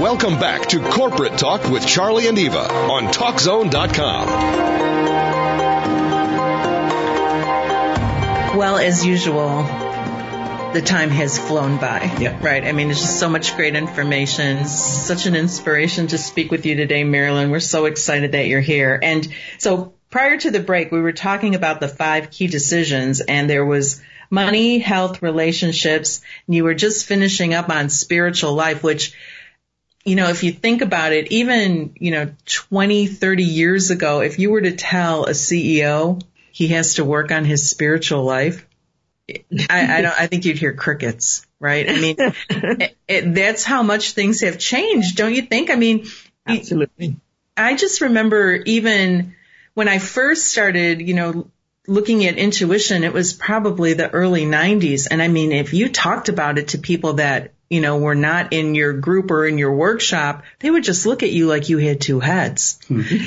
Welcome back to Corporate Talk with Charlie and Eva on TalkZone.com. Well, as usual, the time has flown by. Yeah. Right. I mean, it's just so much great information. Such an inspiration to speak with you today, Marilyn. We're so excited that you're here. And so prior to the break, we were talking about the five key decisions and there was money, health, relationships. And you were just finishing up on spiritual life, which you know, if you think about it, even, you know, 20, 30 years ago, if you were to tell a CEO he has to work on his spiritual life, I, I don't, I think you'd hear crickets, right? I mean, it, it, that's how much things have changed, don't you think? I mean, absolutely. I just remember even when I first started, you know, looking at intuition, it was probably the early 90s. And I mean, if you talked about it to people that, you know, were not in your group or in your workshop, they would just look at you like you had two heads.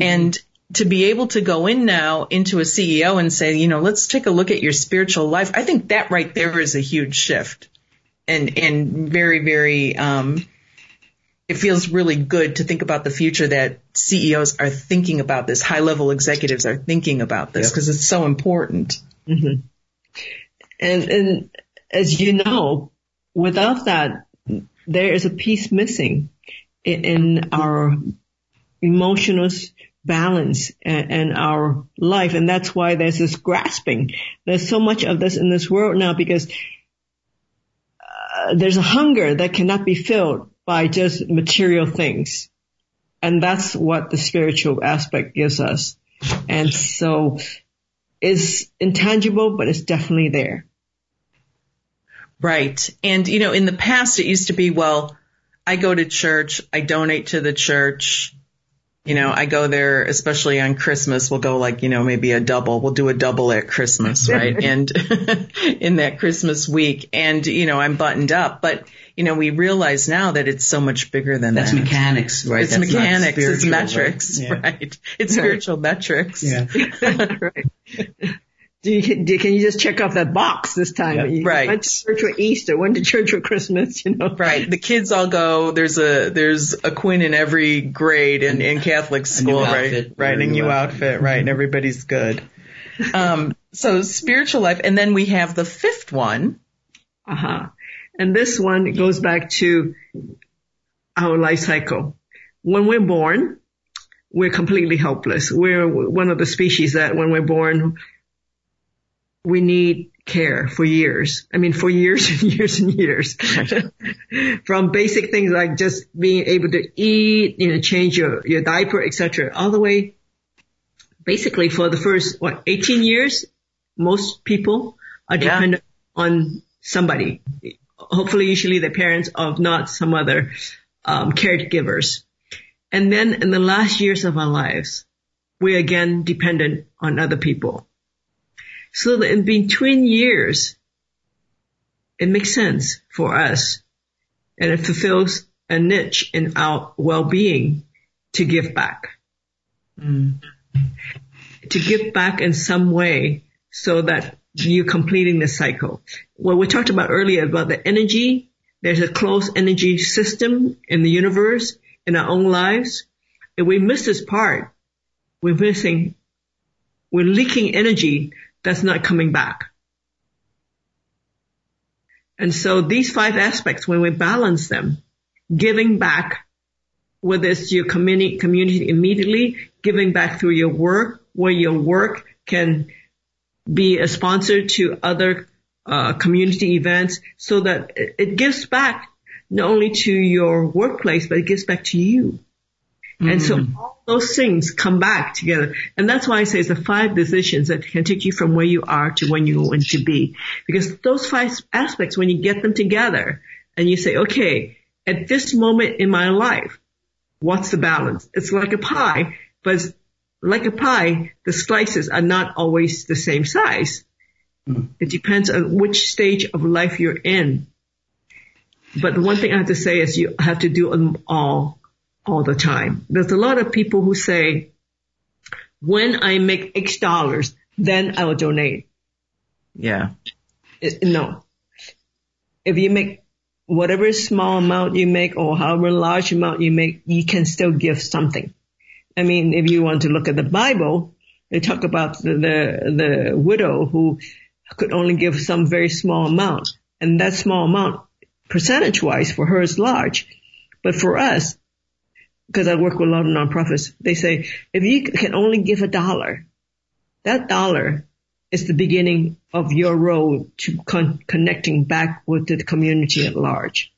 and to be able to go in now into a CEO and say, you know, let's take a look at your spiritual life. I think that right there is a huge shift and, and very, very, um, it feels really good to think about the future that CEOs are thinking about this. High level executives are thinking about this because it's so important. Mm-hmm. And, and as you know, without that, there is a piece missing in, our emotional balance and, and, our life. And that's why there's this grasping. There's so much of this in this world now because uh, there's a hunger that cannot be filled by just material things. And that's what the spiritual aspect gives us. And so it's intangible, but it's definitely there. Right. And, you know, in the past, it used to be, well, I go to church, I donate to the church, you know, I go there, especially on Christmas, we'll go like, you know, maybe a double. We'll do a double at Christmas, right? and in that Christmas week. And, you know, I'm buttoned up, but, you know, we realize now that it's so much bigger than that. That's that. mechanics, right? It's That's mechanics, it's metrics, right? Yeah. right? It's spiritual metrics. Yeah. right. Do you, do, can you just check off that box this time? Yeah. You right. Went to church for Easter, went to church for Christmas, you know. Right. The kids all go. There's a there's a Quinn in every grade in, in Catholic school, right? outfit. Right. A A new new outfit, right? And everybody's good. Um. So spiritual life, and then we have the fifth one. Uh huh. And this one goes back to our life cycle. When we're born, we're completely helpless. We're one of the species that when we're born, we need care for years. I mean, for years and years and years. From basic things like just being able to eat, you know, change your, your diaper, etc., all the way, basically for the first, what, 18 years, most people are Yeah. dependent on somebody. Hopefully, usually the parents of not some other, um, caregivers. And then in the last years of our lives, we're again dependent on other people. So that in between years, it makes sense for us and it fulfills a niche in our well-being to give back. Mm-hmm. To give back in some way so that you're completing the cycle. What we talked about earlier about the energy, there's a closed energy system in the universe, in our own lives. If we miss this part, we're missing, we're leaking energy that's not coming back. And so these five aspects, when we balance them, giving back, whether it's your community, community immediately, giving back through your work, where your work can be a sponsor to other uh, community events so that it, it gives back not only to your workplace, but it gives back to you. And so mm-hmm. all those things come back together. And that's why I say it's the five decisions that can take you from where you are to when you want to be. Because those five aspects, when you get them together and you say, okay, at this moment in my life, what's the balance? It's like a pie, but like a pie, the slices are not always the same size. Mm-hmm. It depends on which stage of life you're in. But the one thing I have to say is you have to do them all all the time. There's a lot of people who say, when I make X dollars, then I will donate. Yeah. It- no. If you make whatever small amount you make or however large amount you make, you can still give something. I mean, if you want to look at the Bible, they talk about the, the, the widow who could only give some very small amount. And that small amount, percentage wise, for her is large. But for us, because I work with a lot of nonprofits, they say, if you can only give a dollar, that dollar is the beginning of your road to con- connecting back with the community at large.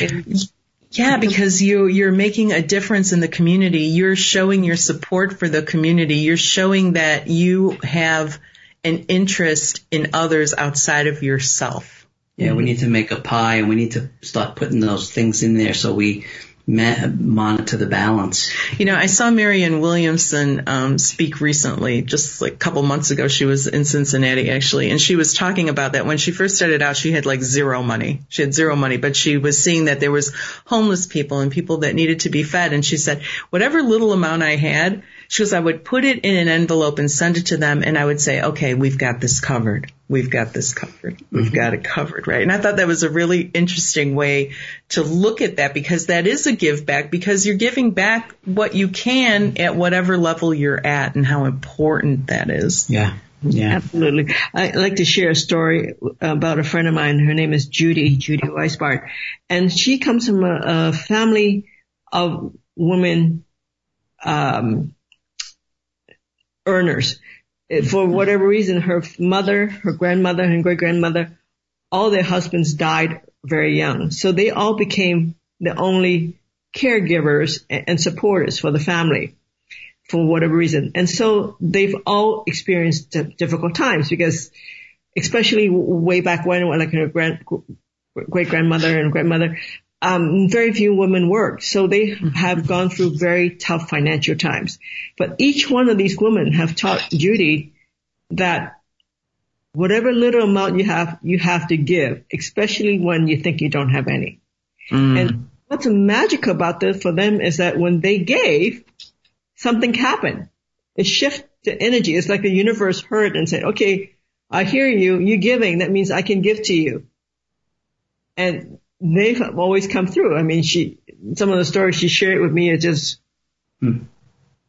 And yeah, because you you're making a difference in the community. You're showing your support for the community. You're showing that you have an interest in others outside of yourself. Yeah, we need to make a pie and we need to start putting those things in there so we monitor the balance. You know, I saw Marianne Williamson um, speak recently, just like a couple months ago. She was in Cincinnati actually, and she was talking about that when she first started out, she had like zero money. She had zero money, but she was seeing that there was homeless people and people that needed to be fed, and she said, whatever little amount I had, she goes, I would put it in an envelope and send it to them, and I would say, okay, we've got this covered we've got this covered. We've mm-hmm. got it covered, right? And I thought that was a really interesting way to look at that because that is a give back because you're giving back what you can at whatever level you're at and how important that is. Yeah. Yeah. Absolutely. I'd like to share a story about a friend of mine. Her name is Judy, Judy Weisbart. And she comes from a, a family of women, um, earners for whatever reason, her mother, her grandmother, and great grandmother, all their husbands died very young. So they all became the only caregivers and supporters for the family for whatever reason. And so they've all experienced difficult times because especially way back when, like her grand, great grandmother and grandmother, um, very few women work, So they have gone through very tough financial times. But each one of these women have taught Judy that whatever little amount you have, you have to give, especially when you think you don't have any. Mm. And what's magic about this for them is that when they gave, something happened. It shifted the energy. It's like the universe heard and said, okay, I hear you. You're giving. That means I can give to you. And they've always come through. I mean, she, some of the stories she shared with me are just, hmm.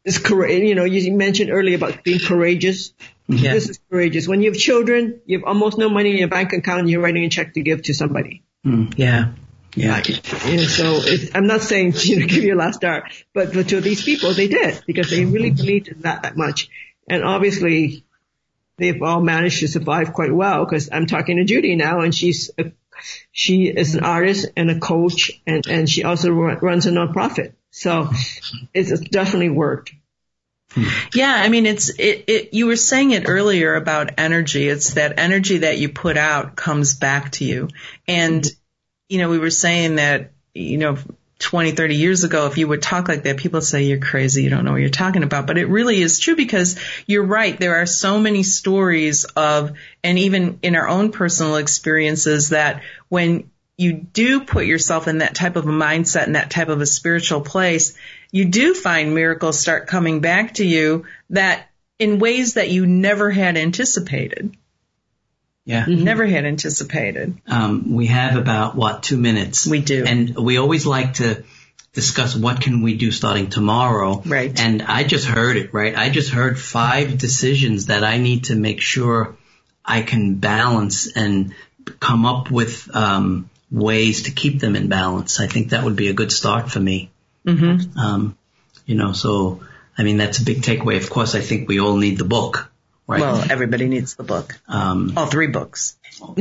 it's courage. You know, you mentioned earlier about being courageous. Yeah. This is courageous. When you have children, you have almost no money in your bank account and you're writing a check to give to somebody. Hmm. Yeah. Yeah. And so I'm not saying, you know, give your last dollar, but, but to these people, they did because they really believed in that that much. And obviously they've all managed to survive quite well because I'm talking to Judy now and she's a she is an artist and a coach and, and she also runs a nonprofit. So it's definitely worked. Yeah, I mean, it's it, it. You were saying it earlier about energy. It's that energy that you put out comes back to you, and you know, we were saying that you know 20, 30 years ago, if you would talk like that, people say you're crazy, you don't know what you're talking about. But it really is true because you're right. There are so many stories of, and even in our own personal experiences that when you do put yourself in that type of a mindset and that type of a spiritual place, you do find miracles start coming back to you that in ways that you never had anticipated. Yeah. Mm-hmm. Never had anticipated. Um, we have about what two minutes. We do, and we always like to discuss what can we do starting tomorrow. Right. And I just heard it. Right. I just heard five decisions that I need to make sure I can balance and come up with um, ways to keep them in balance. I think that would be a good start for me. Mm-hmm. Um, you know, so I mean that's a big takeaway. Of course, I think we all need the book. Right. Well, everybody needs the book. Um, all three books.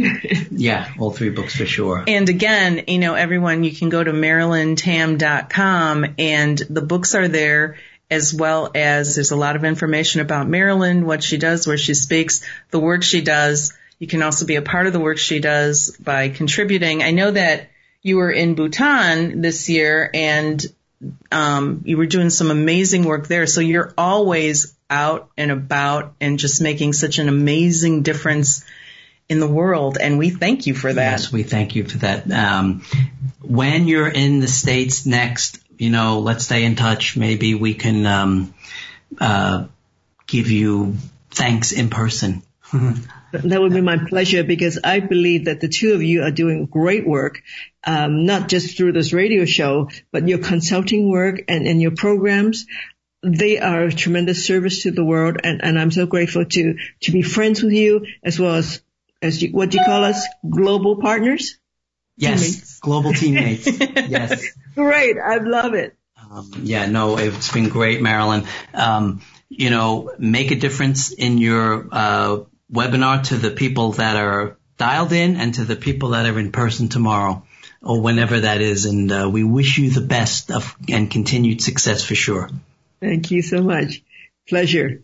yeah, all three books for sure. And again, you know, everyone, you can go to marilyntam.com and the books are there as well as there's a lot of information about Marilyn, what she does, where she speaks, the work she does. You can also be a part of the work she does by contributing. I know that you were in Bhutan this year and um, you were doing some amazing work there. So you're always out and about and just making such an amazing difference in the world. And we thank you for that. Yes, we thank you for that. Um, when you're in the States next, you know, let's stay in touch. Maybe we can, um, uh, give you thanks in person. That would be my pleasure because I believe that the two of you are doing great work, um, not just through this radio show, but your consulting work and, and your programs. They are a tremendous service to the world, and, and I'm so grateful to to be friends with you as well as as you, what do you call us, global partners? Yes, teammates. global teammates. yes. Great, I love it. Um, yeah, no, it's been great, Marilyn. Um, you know, make a difference in your uh, webinar to the people that are dialed in and to the people that are in person tomorrow or whenever that is. And uh, we wish you the best of, and continued success for sure. Thank you so much. Pleasure.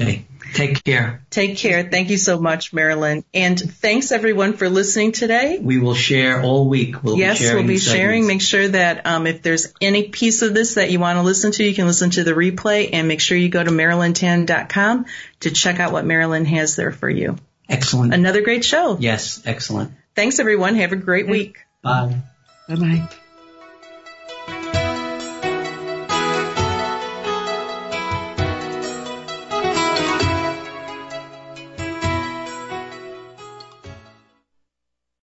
Okay. Take care. Take care. Thank you so much, Marilyn. And thanks everyone for listening today. We will share all week. We'll yes, be we'll be sharing. Make sure that um, if there's any piece of this that you want to listen to, you can listen to the replay and make sure you go to marilyntam.com to check out what Marilyn has there for you. Excellent. Another great show. Yes, excellent. Thanks everyone. Have a great week. Bye. Bye bye.